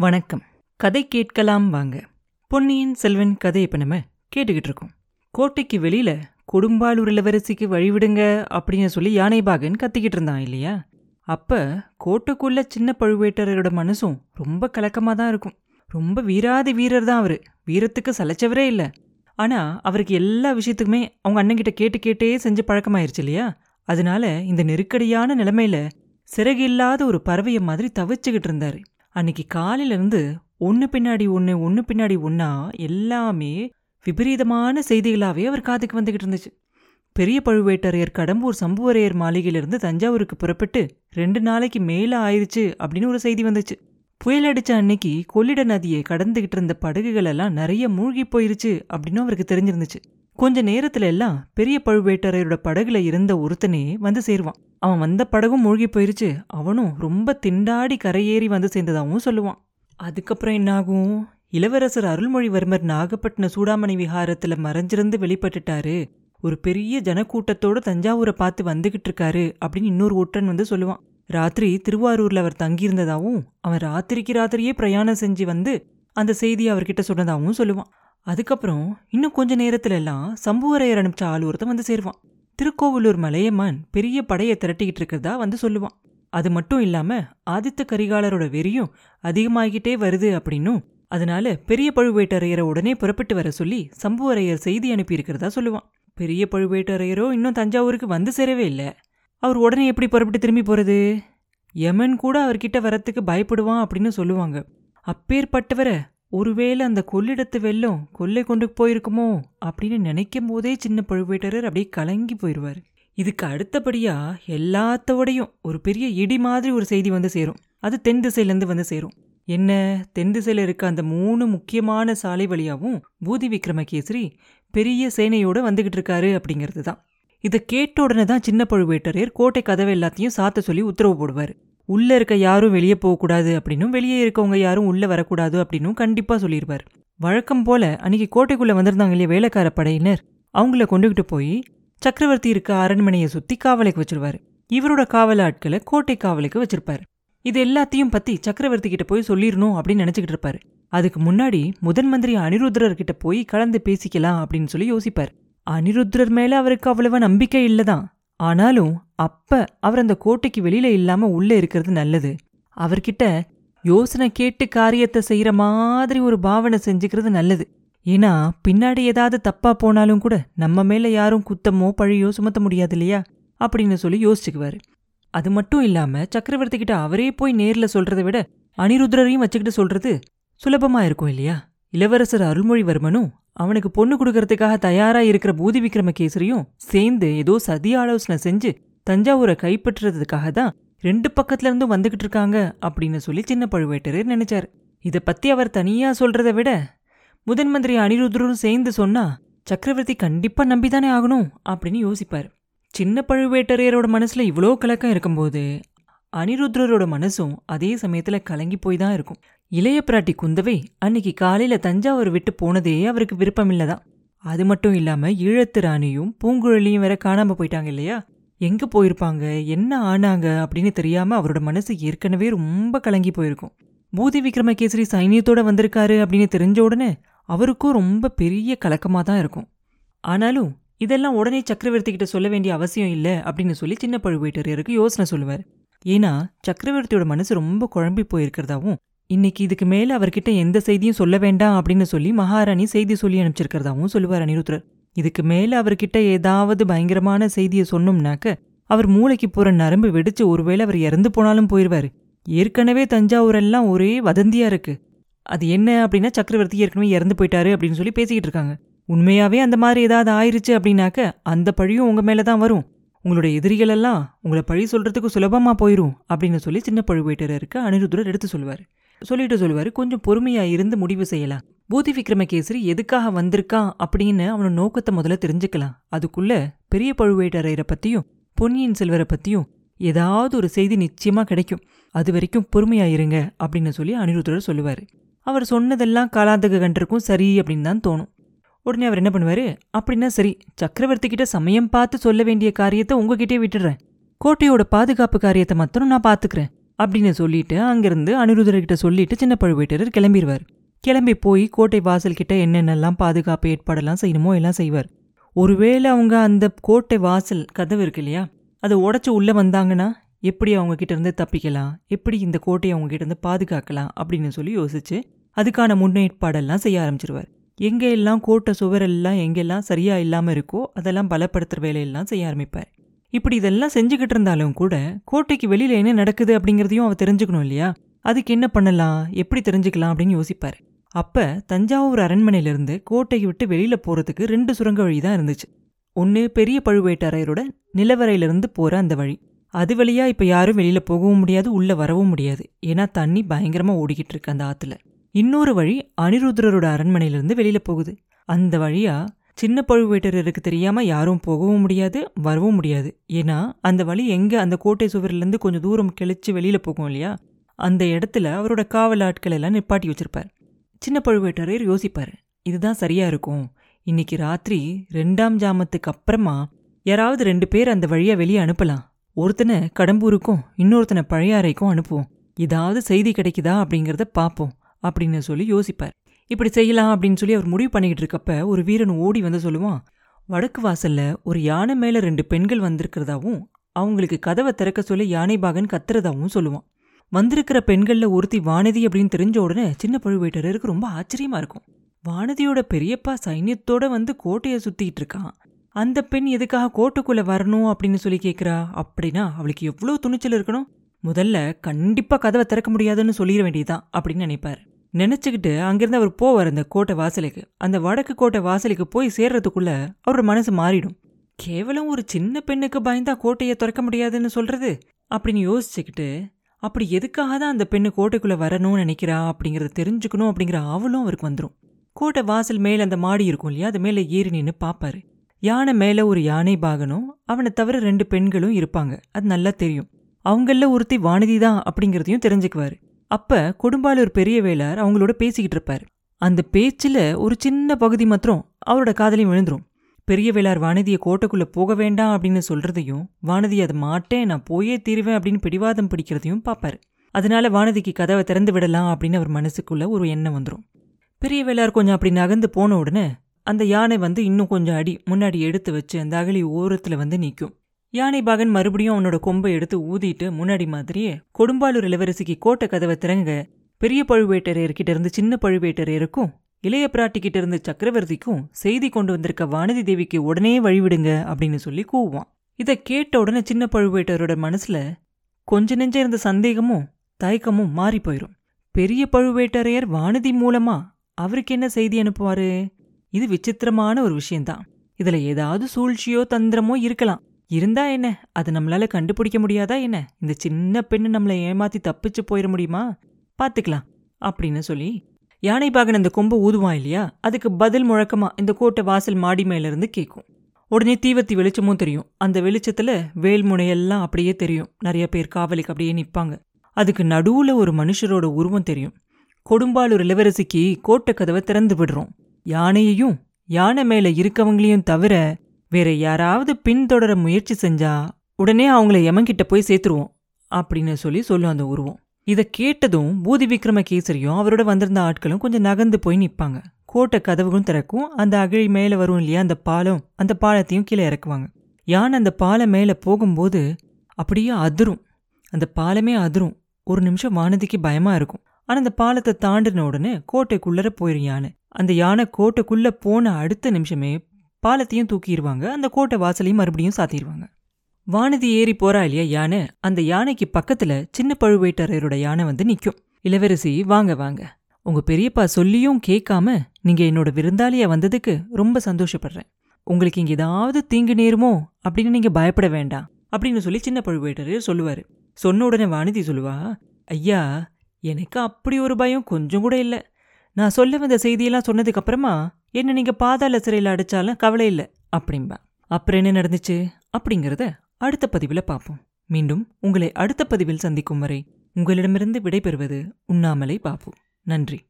வணக்கம். கதை கேட்கலாம் வாங்க. பொன்னியின் செல்வன் கதை இப்ப நம்ம கேட்டுக்கிட்டு இருக்கோம். கோட்டைக்கு வெளியில கொடும்பாலூர் இளவரசிக்கு வழிவிடுங்க அப்படின்னு சொல்லி யானைபாகன் கத்திக்கிட்டு இருந்தான் இல்லையா? அப்ப கோட்டைக்குள்ள சின்ன பழுவேட்டரோட மனசும் ரொம்ப கலக்கமா தான் இருக்கும். ரொம்ப வீராதி வீரர் தான் அவரு. வீரத்துக்கு சலைச்சவரே இல்லை. ஆனா அவருக்கு எல்லா விஷயத்துக்குமே அவங்க அண்ணன்கிட்ட கேட்டு கேட்டே செஞ்சு பழக்கமாயிருச்சு இல்லையா? அதனால இந்த நெருக்கடியான நிலைமையில சிறகு இல்லாத ஒரு பறவையை மாதிரி தவிச்சுக்கிட்டு இருந்தாரு. அன்னைக்கு காலையிலேருந்து ஒன்று பின்னாடி ஒன்று ஒன்று பின்னாடி ஒன்றா எல்லாமே விபரீதமான செய்திகளாவே அவர் காதுக்கு வந்துகிட்டு இருந்துச்சு. பெரிய பழுவேட்டரையர் கடம்பூர் சம்புவரையர் மாளிகையிலிருந்து தஞ்சாவூருக்கு புறப்பட்டு ரெண்டு நாளைக்கு மேலே ஆயிடுச்சு அப்படின்னு ஒரு செய்தி வந்துச்சு. புயல் அடிச்ச அன்னைக்கு கொள்ளிட நதியை கடந்துகிட்டு இருந்த படகுகள் எல்லாம் நிறைய மூழ்கி போயிருச்சு அப்படின்னு அவருக்கு தெரிஞ்சிருந்துச்சு. கொஞ்ச நேரத்துல எல்லாம் பெரிய பழுவேட்டரையரோட படகுல இருந்த ஒருத்தனே வந்து சேருவான். அவன் வந்த படகும் மூழ்கி போயிருச்சு. அவனும் ரொம்ப திண்டாடி கரையேறி வந்து சேர்ந்ததாகவும் சொல்லுவான். அதுக்கப்புறம் என்னாகும்? இளவரசர் அருள்மொழிவர்மர் நாகப்பட்டின சூடாமணி விஹாரத்தில் மறைஞ்சிருந்து வெளிப்பட்டுட்டாரு. ஒரு பெரிய ஜனக்கூட்டத்தோட தஞ்சாவூரை பார்த்து வந்துகிட்டு இருக்காரு அப்படின்னு இன்னொரு ஒற்றன் வந்து சொல்லுவான். ராத்திரி திருவாரூரில் அவர் தங்கியிருந்ததாகவும் அவன் ராத்திரிக்கு ராத்திரியே பிரயாணம் செஞ்சு வந்து அந்த செய்தியை அவர்கிட்ட சொன்னதாகவும் சொல்லுவான். அதுக்கப்புறம் இன்னும் கொஞ்ச நேரத்துல எல்லாம் சம்புவரையர் அனுப்பிச்ச ஆள் ஒருத்தன் வந்து சேருவான். திருக்கோவலூர் மலையமான் பெரிய படையை திரட்டிக்கிட்டு இருக்கிறதா வந்து சொல்லுவான். அது மட்டும் இல்லாம ஆதித்த கரிகாலரோட வெறியும் அதிகமாகிட்டே வருது அப்படின்னும் அதனால பெரிய பழுவேட்டரையரை உடனே புறப்பட்டு வர சொல்லி சம்புவரையர் செய்தி அனுப்பியிருக்கிறதா சொல்லுவான். பெரிய பழுவேட்டரையரோ இன்னும் தஞ்சாவூருக்கு வந்து சேரவே இல்லை. அவர் உடனே எப்படி புறப்பட்டு திரும்பி போறது? யமன் கூட அவர்கிட்ட வரத்துக்கு பயப்படுவான் அப்படின்னு சொல்லுவாங்க. அப்பேற்பட்டவரை ஒருவேளை அந்த கொள்ளிடத்து வெள்ளம் கொள்ளை கொண்டு போயிருக்குமோ அப்படின்னு நினைக்கும் போதே சின்ன பழுவேட்டரர் அப்படியே கலங்கி போயிடுவார் இதுக்கு அடுத்தபடியா எல்லாத்தோடையும் ஒரு பெரிய இடி மாதிரி ஒரு செய்தி வந்து சேரும். அது தென் திசையிலேருந்து வந்து சேரும். என்ன? தென் திசையில் இருக்க அந்த மூணு முக்கியமான சாலை வழியாகவும் பூதி விக்ரமகேசரி பெரிய சேனையோடு வந்துகிட்டு இருக்காரு அப்படிங்கிறது தான் இதை கேட்ட உடனே தான் சின்ன பழுவேட்டரையர் கோட்டை கதவை எல்லாத்தையும் சாத்த சொல்லி உத்தரவு போடுவார். உள்ள இருக்க யாரும் வெளியே போகக்கூடாது அப்படின்னும் வெளியே இருக்கவங்க யாரும் உள்ள வரக்கூடாது அப்படின்னும் கண்டிப்பா சொல்லிடுவார் வழக்கம் போல அன்னைக்கு கோட்டைக்குள்ள வந்திருந்தாங்க இல்லையா வேலைக்கார படையினர்? அவங்கள கொண்டுகிட்டு போய் சக்கரவர்த்தி இருக்க அரண்மனையை சுத்தி காவலுக்கு வச்சிருவாரு. இவரோட காவல் ஆட்களை கோட்டை காவலுக்கு வச்சிருப்பாரு. இது எல்லாத்தையும் பத்தி சக்கரவர்த்தி கிட்ட போய் சொல்லிடணும் அப்படின்னு நினைச்சுக்கிட்டு இருப்பாரு. அதுக்கு முன்னாடி முதன் மந்திரி அனிருத்ரர் கிட்ட போய் கலந்து பேசிக்கலாம் அப்படின்னு சொல்லி யோசிப்பார். அனிருத்ரர் மேல அவருக்கு அவ்வளவா நம்பிக்கை இல்லதான். ஆனாலும் அப்ப அவர் அந்த கோட்டைக்கு வெளியில இல்லாம உள்ள இருக்கிறது நல்லது. அவர்கிட்ட யோசனை கேட்டு காரியத்தை செய்யற மாதிரி ஒரு பாவனை செஞ்சுக்கிறது நல்லது. ஏன்னா பின்னாடி ஏதாவது தப்பா போனாலும் கூட நம்ம மேல யாரும் குத்தமோ பழியோ சுமத்த முடியாது இல்லையா? அப்படின்னு சொல்லி யோசிச்சுக்குவாரு. அது மட்டும் இல்லாம சக்கரவர்த்தி கிட்ட அவரே போய் நேர்ல சொல்றதை விட அனிருத்ரரையும் வச்சுக்கிட்டு சொல்றது சுலபமா இருக்கும் இல்லையா? இளவரசர் அருள்மொழிவர்மனும் அவனுக்கு பொண்ணு கொடுக்கறதுக்காக தயாரா இருக்கிற பூதி விக்ரமகேசரியும் சேர்ந்து ஏதோ சதி ஆலோசனை செஞ்சு தஞ்சாவூரை கைப்பற்றுறதுக்காக தான் ரெண்டு பக்கத்துல இருந்தும் வந்துகிட்டு இருக்காங்க அப்படின்னு சொல்லி சின்ன பழுவேட்டரர் நினைச்சாரு. இத பத்தி அவர் தனியா சொல்றதை விட முதன் மந்திரி அனிருத்ரும் சேர்ந்து சொன்னா சக்கரவர்த்தி கண்டிப்பா நம்பிதானே ஆகணும் அப்படின்னு யோசிப்பார். சின்ன பழுவேட்டரையரோட மனசுல இவ்வளோ கலக்கம் இருக்கும்போது அனிருத்ரரோட மனசும் அதே சமயத்துல கலங்கி போய் தான் இருக்கும். இளைய பிராட்டி குந்தவை அன்னைக்கு காலையில தஞ்சாவூர் விட்டு போனதே அவருக்கு விருப்பமில்லதான். அது மட்டும் இல்லாம ஈழத்து ராணியும் பூங்குழலியும் வேற காணாம போயிட்டாங்க இல்லையா? எங்க போயிருப்பாங்க? என்ன ஆனாங்க? அப்படின்னு தெரியாம அவரோட மனசு ஏற்கனவே ரொம்ப கலங்கி போயிருக்கும். பூதி விக்ரமகேசரி சைனியத்தோட வந்திருக்காரு அப்படின்னு தெரிஞ்ச உடனே அவருக்கும் ரொம்ப பெரிய கலக்கமா தான் இருக்கும். ஆனாலும் இதெல்லாம் உடனே சக்கரவர்த்தி கிட்ட சொல்ல வேண்டிய அவசியம் இல்லை அப்படின்னு சொல்லி சின்ன பழுவேட்டரையருக்கு யோசனை சொல்லுவார். ஏன்னா சக்கரவர்த்தியோட மனசு ரொம்ப குழம்பி போயிருக்கிறதாவும் இன்னைக்கு இதுக்கு மேல அவர்கிட்ட எந்த செய்தியும் சொல்ல வேண்டாம் அப்படின்னு சொல்லி மகாராணி செய்தி சொல்லி அனுப்பிச்சிருக்கிறதாவும் சொல்லுவார் அனிருத்ரர் இதுக்கு மேல அவர்கிட்ட ஏதாவது பயங்கரமான செய்தியை சொன்னோம்னாக்க அவர் மூளைக்கு போற நரம்பு வெடிச்சு ஒருவேளை அவர் இறந்து போனாலும் போயிடுவாரு ஏற்கனவே தஞ்சாவூரெல்லாம் ஒரே வதந்தியா இருக்கு. அது என்ன அப்படின்னா சக்கரவர்த்தி ஏற்கனவே இறந்து போயிட்டாரு அப்படின்னு சொல்லி பேசிக்கிட்டு இருக்காங்க. உண்மையாவே அந்த மாதிரி ஏதாவது ஆயிருச்சு அப்படின்னாக்க அந்த பழியும் உங்க மேலே தான் வரும். உங்களுடைய எதிரிகள் எல்லாம் உங்களை பழி சொல்றதுக்கு சுலபமா போயிரும் அப்படின்னு சொல்லி சின்ன பழுவேட்டரருக்கு அனிருத்ரர் எடுத்து சொல்லுவார். சொல்லிட்டு சொல்லுவாரு கொஞ்சம் பொறுமையா இருந்து முடிவு செய்யலாம். பூதி விக்ரமகேசரி எதுக்காக வந்திருக்கான்? அப்படின்னு அவனோட நோக்கத்தை முதல்ல தெரிஞ்சுக்கலாம். அதுக்குள்ள பெரிய பழுவேட்டரையரை பத்தியும் பொன்னியின் செல்வரை பத்தியும் ஏதாவது ஒரு செய்தி நிச்சயமா கிடைக்கும். அது வரைக்கும் பொறுமையா இருங்க அப்படின்னு சொல்லி அனிருத்தர் சொல்லுவாரு. அவர் சொன்னதெல்லாம் காலாந்தக கண்டிருக்கும் சரி அப்படின்னு தான் தோணும். உடனே அவர் என்ன பண்ணுவாரு? அப்படின்னா சரி சக்கரவர்த்தி கிட்ட சமயம் பார்த்து சொல்ல வேண்டிய காரியத்தை உங்ககிட்டே விட்டுடுறேன் கோட்டையோட பாதுகாப்பு காரியத்தை மாத்திரம் நான் பாத்துக்கிறேன் அப்படின்னு சொல்லிட்டு அங்கிருந்து அனிருத்தர்கிட்ட சொல்லிட்டு சின்ன பழுவேட்டரர் கிளம்பிடுவார் கிளம்பி போய் கோட்டை வாசல் கிட்ட என்னென்னலாம் பாதுகாப்பு ஏற்பாடெல்லாம் செய்யணுமோ எல்லாம் செய்வார். ஒருவேளை அவங்க அந்த கோட்டை வாசல் கதவு இருக்கு இல்லையா? அதை உடச்சி உள்ளே வந்தாங்கன்னா எப்படி அவங்க கிட்டேருந்து தப்பிக்கலாம்? எப்படி இந்த கோட்டையை அவங்க இருந்து பாதுகாக்கலாம் அப்படின்னு சொல்லி யோசிச்சு அதுக்கான முன்னேற்பாடெல்லாம் செய்ய ஆரம்பிச்சிருவார். எங்கே எல்லாம் கோட்டை சுவரெல்லாம் எங்கெல்லாம் சரியாக இல்லாமல் இருக்கோ அதெல்லாம் பலப்படுத்துகிற வேலையெல்லாம் செய்ய ஆரம்பிப்பார். இப்படி இதெல்லாம் செஞ்சுக்கிட்டு இருந்தாலும் கூட கோட்டைக்கு வெளியில் என்ன நடக்குது அப்படிங்கிறதையும் அவர் தெரிஞ்சுக்கணும் இல்லையா? அதுக்கு என்ன பண்ணலாம்? எப்படி தெரிஞ்சுக்கலாம் அப்படின்னு யோசிப்பார். அப்ப தஞ்சாவூர் அரண்மனையிலிருந்து கோட்டையை விட்டு வெளியில போறதுக்கு ரெண்டு சுரங்க வழி தான் இருந்துச்சு. ஒன்று பெரிய பழுவேட்டரையரோட நிலவரையிலிருந்து போற அந்த வழி. அது வழியா இப்ப யாரும் வெளியில போகவும் முடியாது உள்ள வரவும் முடியாது. ஏன்னா தண்ணி பயங்கரமா ஓடிக்கிட்டு இருக்கு அந்த ஆத்துல. இன்னொரு வழி அனிருத்ரரோட அரண்மனையிலிருந்து வெளியில போகுது. அந்த வழியா சின்ன பழுவேட்டரருக்கு தெரியாமல் யாரும் போகவும் முடியாது வரவும் முடியாது. ஏன்னா அந்த வழி எங்கே? அந்த கோட்டை சுவர்லேருந்து கொஞ்சம் தூரம் கிழிச்சு வெளியில் போகும் இல்லையா? அந்த இடத்துல அவரோட காவல் ஆட்கள் எல்லாம் நிப்பாட்டி வச்சிருப்பார். சின்ன பழுவேட்டரையர் யோசிப்பார். இதுதான் சரியாக இருக்கும். இன்னைக்கு ராத்திரி ரெண்டாம் ஜாமத்துக்கு அப்புறமா யாராவது ரெண்டு பேர் அந்த வழியை வெளியே அனுப்பலாம். ஒருத்தனை கடம்பூருக்கும் இன்னொருத்தனை பழையாறைக்கும் அனுப்புவோம். ஏதாவது செய்தி கிடைக்குதா அப்படிங்கிறத பார்ப்போம் அப்படின்னு சொல்லி யோசிப்பார். இப்படி செய்யலாம் அப்படின்னு சொல்லி அவர் முடிவு பண்ணிக்கிட்டு இருக்கப்ப ஒரு வீரன் ஓடி வந்து சொல்லுவான் வடக்கு வாசல்ல ஒரு யானை மேல ரெண்டு பெண்கள் வந்திருக்கிறதாவும் அவங்களுக்கு கதவை திறக்க சொல்லி யானை பாகன் கத்துறதாவும் சொல்லுவான். வந்திருக்கிற பெண்கள்ல ஒருத்தி வானதி அப்படின்னு தெரிஞ்ச உடனே சின்ன பழுவேட்டரருக்கு ரொம்ப ஆச்சரியமா இருக்கும். வானதியோட பெரியப்பா சைன்யத்தோட வந்து கோட்டையை சுற்றிக்கிட்டு இருக்கான். அந்த பெண் எதுக்காக கோட்டைக்குள்ள வரணும் அப்படின்னு சொல்லி கேட்குறா அப்படின்னா அவளுக்கு எவ்வளோ துணிச்சல் இருக்கணும்? முதல்ல கண்டிப்பா கதவை திறக்க முடியாதுன்னு சொல்லிட வேண்டியதுதான் அப்படின்னு நினைப்பார். நினைச்சுக்கிட்டு அங்கிருந்து அவர் போவார் அந்த கோட்டை வாசலுக்கு. அந்த வடக்கு கோட்டை வாசலுக்கு போய் சேர்றதுக்குள்ள அவரோட மனசு மாறிடும். கேவலம் ஒரு சின்ன பெண்ணுக்கு பயந்தா கோட்டையை திறக்க முடியாதுன்னு சொல்றது? அப்படின்னு யோசிச்சுக்கிட்டு அப்படி எதுக்காக தான் அந்த பெண்ணு கோட்டைக்குள்ள வரணும்னு நினைக்கிறா அப்படிங்கறத தெரிஞ்சுக்கணும் அப்படிங்கிற ஆவலும் அவருக்கு வந்துடும் கோட்டை வாசல் மேல அந்த மாடி இருக்கும் இல்லையா? அது மேல ஏறி நின்று பாப்பாரு. யானை மேல ஒரு யானை பாகனும் அவனை தவிர ரெண்டு பெண்களும் இருப்பாங்க. அது நல்லா தெரியும். அவங்கள ஒருத்தி வானதி தான் அப்படிங்கிறதையும் தெரிஞ்சுக்குவாரு. அப்ப கொடும்பாலூர் பெரிய வேளார் அவங்களோட பேசிக்கிட்டு இருப்பார். அந்த பேச்சில் ஒரு சின்ன பகுதி மாத்திரம் அவரோட காதலையும் விழுந்துரும். பெரிய வேளார் வானதியை கோட்டைக்குள்ள போக வேண்டாம் அப்படின்னு சொல்றதையும் வானதி அதை மாட்டேன் நான் போயே தீருவேன் அப்படின்னு பிடிவாதம் பிடிக்கிறதையும் பார்ப்பார் அதனால வானதிக்கு கதவை திறந்து விடலாம் அப்படின்னு அவர் மனசுக்குள்ள ஒரு எண்ணம் வந்துடும் பெரிய வேளார் கொஞ்சம் அப்படி நகர்ந்து போன உடனே அந்த யானை வந்து இன்னும் கொஞ்சம் அடி முன்னாடி எடுத்து வச்சு அந்த அகலி ஓரத்தில் வந்து நிற்கும் யானை பாகன் மறுபடியும் அவனோட கொம்பை எடுத்து ஊதிட்டு முன்னாடி மாதிரியே கொடும்பாலூர் இளவரசிக்கு கோட்டை கதவை திறங்க பெரிய பழுவேட்டரையர்கிட்ட இருந்து சின்ன பழுவேட்டரையருக்கும் இளைய பிராட்டிக்கிட்ட இருந்து சக்கரவர்த்திக்கும் செய்தி கொண்டு வந்திருக்க வானதி தேவிக்கு உடனே வழிவிடுங்க அப்படின்னு சொல்லி கூவான் இதை கேட்ட உடனே சின்ன பழுவேட்டரோட மனசுல கொஞ்ச நெஞ்ச இருந்த சந்தேகமும் தயக்கமும் மாறி போயிடும் பெரிய பழுவேட்டரையர் வானதி மூலமா அவருக்கு என்ன செய்தி அனுப்புவாரு? இது விசித்திரமான ஒரு விஷயம்தான். இதுல ஏதாவது சூழ்ச்சியோ தந்திரமோ இருக்கலாம். இருந்தா என்ன? அது நம்மளால கண்டுபிடிக்க முடியாதா என்ன? இந்த சின்ன பெண்ணு நம்மளை ஏமாத்தி தப்பிச்சு போயிட முடியுமா? பாத்துக்கலாம் அப்படின்னு சொல்லி யானை பாகன் அந்த கொம்பு ஊதுவான் இல்லையா? அதுக்கு பதில் முழக்கமா இந்த கோட்டை வாசல் மாடி மேலேருந்து கேட்கும் உடனே தீவத்தி வெளிச்சமும் தெரியும். அந்த வெளிச்சத்துல வேல்முனையெல்லாம் அப்படியே தெரியும். நிறைய பேர் காவலுக்கு அப்படியே நிற்பாங்க. அதுக்கு நடுவுல ஒரு மனுஷரோட உருவம் தெரியும். கொடும்பாலூர் இளவரசிக்கு கோட்டை கதவை திறந்து விடுறோம். யானையையும் யானை மேல இருக்கவங்களையும் தவிர வேற யாராவது பின்தொடர முயற்சி செஞ்சா உடனே அவங்கள எமங்கிட்ட போய் சேர்த்துருவோம் அப்படின்னு சொல்லி சொல்லும் அந்த உருவம். இதை கேட்டதும் பூதி விக்ரம கேசரியும் அவரோட வந்திருந்த ஆட்களும் கொஞ்சம் நகர்ந்து போய் நிப்பாங்க கோட்டை கதவுகளும் திறக்கும் அந்த அகழி மேல வரும் இல்லையா அந்த பாலம் அந்த பாலத்தையும் கீழே இறக்குவாங்க. யானை அந்த பாலம் மேல போகும்போது அப்படியே அதிரும். அந்த பாலமே அதிரும். ஒரு நிமிஷம் வானதிக்கு பயமா இருக்கும். ஆனா அந்த பாலத்தை தாண்டின உடனே கோட்டைக்குள்ளர போயிரும் யானை. அந்த யானை கோட்டைக்குள்ள போன அடுத்த நிமிஷமே பாலத்தையும் தூக்கிடுவாங்க அந்த கோட்டை வாசலையும் மறுபடியும் சாத்திடுவாங்க. வானதி ஏறி போறா இல்லையா யானை? அந்த யானைக்கு பக்கத்துல சின்ன பழுவேட்டரையரோட யானை வந்து நிற்கும் இளவரசி வாங்க வாங்க. உங்க பெரியப்பா சொல்லியும் கேட்காம நீங்க என்னோட விருந்தாளியா வந்ததுக்கு ரொம்ப சந்தோஷப்படுறேன். உங்களுக்கு இங்க ஏதாவது தீங்கு நேருமோ அப்படின்னு நீங்க பயப்பட வேண்டாம் அப்படின்னு சொல்லி சின்ன பழுவேட்டரையர் சொல்லுவாரு. சொன்ன உடனே வானதி சொல்லுவா ஐயா எனக்கு அப்படி ஒரு பயம் கொஞ்சம் கூட இல்லை. நான் சொல்ல வந்த செய்தியெல்லாம் சொன்னதுக்கு அப்புறமா என்ன நீங்க பாதாள சிறையில் அடிச்சாலும் கவலை இல்லை அப்படிம்பா. அப்புறம் என்ன நடந்துச்சு? அப்படிங்கிறத அடுத்த பதிவில் பார்ப்போம் மீண்டும் உங்களை அடுத்த பதிவில் சந்திக்கும் வரை உங்களிடமிருந்து விடைபெறுவது உண்ணாமலை பாபு. நன்றி.